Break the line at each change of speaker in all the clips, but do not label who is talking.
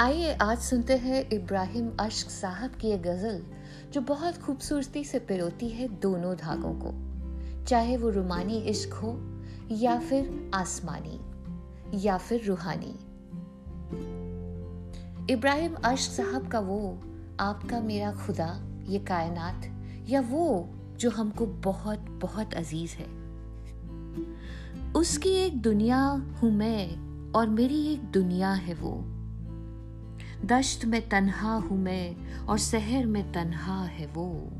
आइए आज सुनते हैं इब्राहिम अश्क साहब की एक गज़ल, जो बहुत खूबसूरती से पिरोती है दोनों धागों को। चाहे वो रुमानी इश्क हो, या फिर आसमानी, या फिर रूहानी। इब्राहिम अश्क साहब का वो, आपका मेरा खुदा, ये कायनात, या वो, जो हमको बहुत बहुत अज़ीज़ है। उसकी एक दुनिया हूँ मैं, और मेरी एक दुनिया है वो। दश्त में तन्हा हूँ मैं और शहर में तन्हा है वो।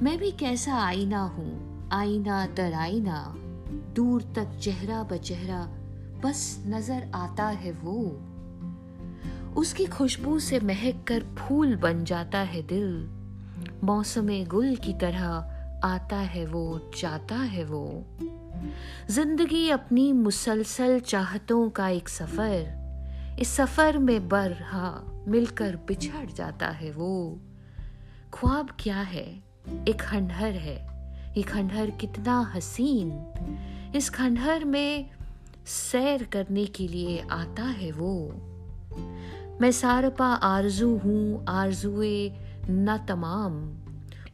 मैं भी कैसा आईना हूँ, आईना दर आईना, दूर तक चेहरा बचेहरा बस नज़र आता है वो। उसकी खुशबू से महक कर फूल बन जाता है दिल, मौसम गुल की तरह आता है वो, जाता है वो। ज़िंदगी अपनी मुसलसल चाहतों का एक सफ़र इस सफ़र में बरहा मिलकर बिछड़ जाता है वो। ख्वाब क्या है? एक खंडहर है। ये खंडहर कितना हसीन। इस खंडहर में सैर करने के लिए आता है वो। मैं सारपा आरज़ू हूँ, आरजुए न तमाम।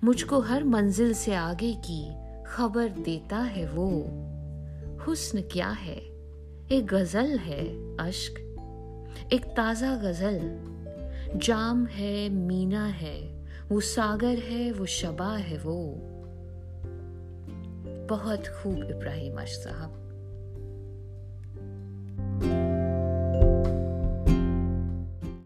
मुझको हर मंजिल से आगे की खबर देता है वो। हुस्न क्या है? एक गज़ल है, अश्क। एक ताज़ा गज़ल। जाम है, मीना है, वो सागर है, वो शबा है वो। बहुत खूब इब्राहिम अश साहब।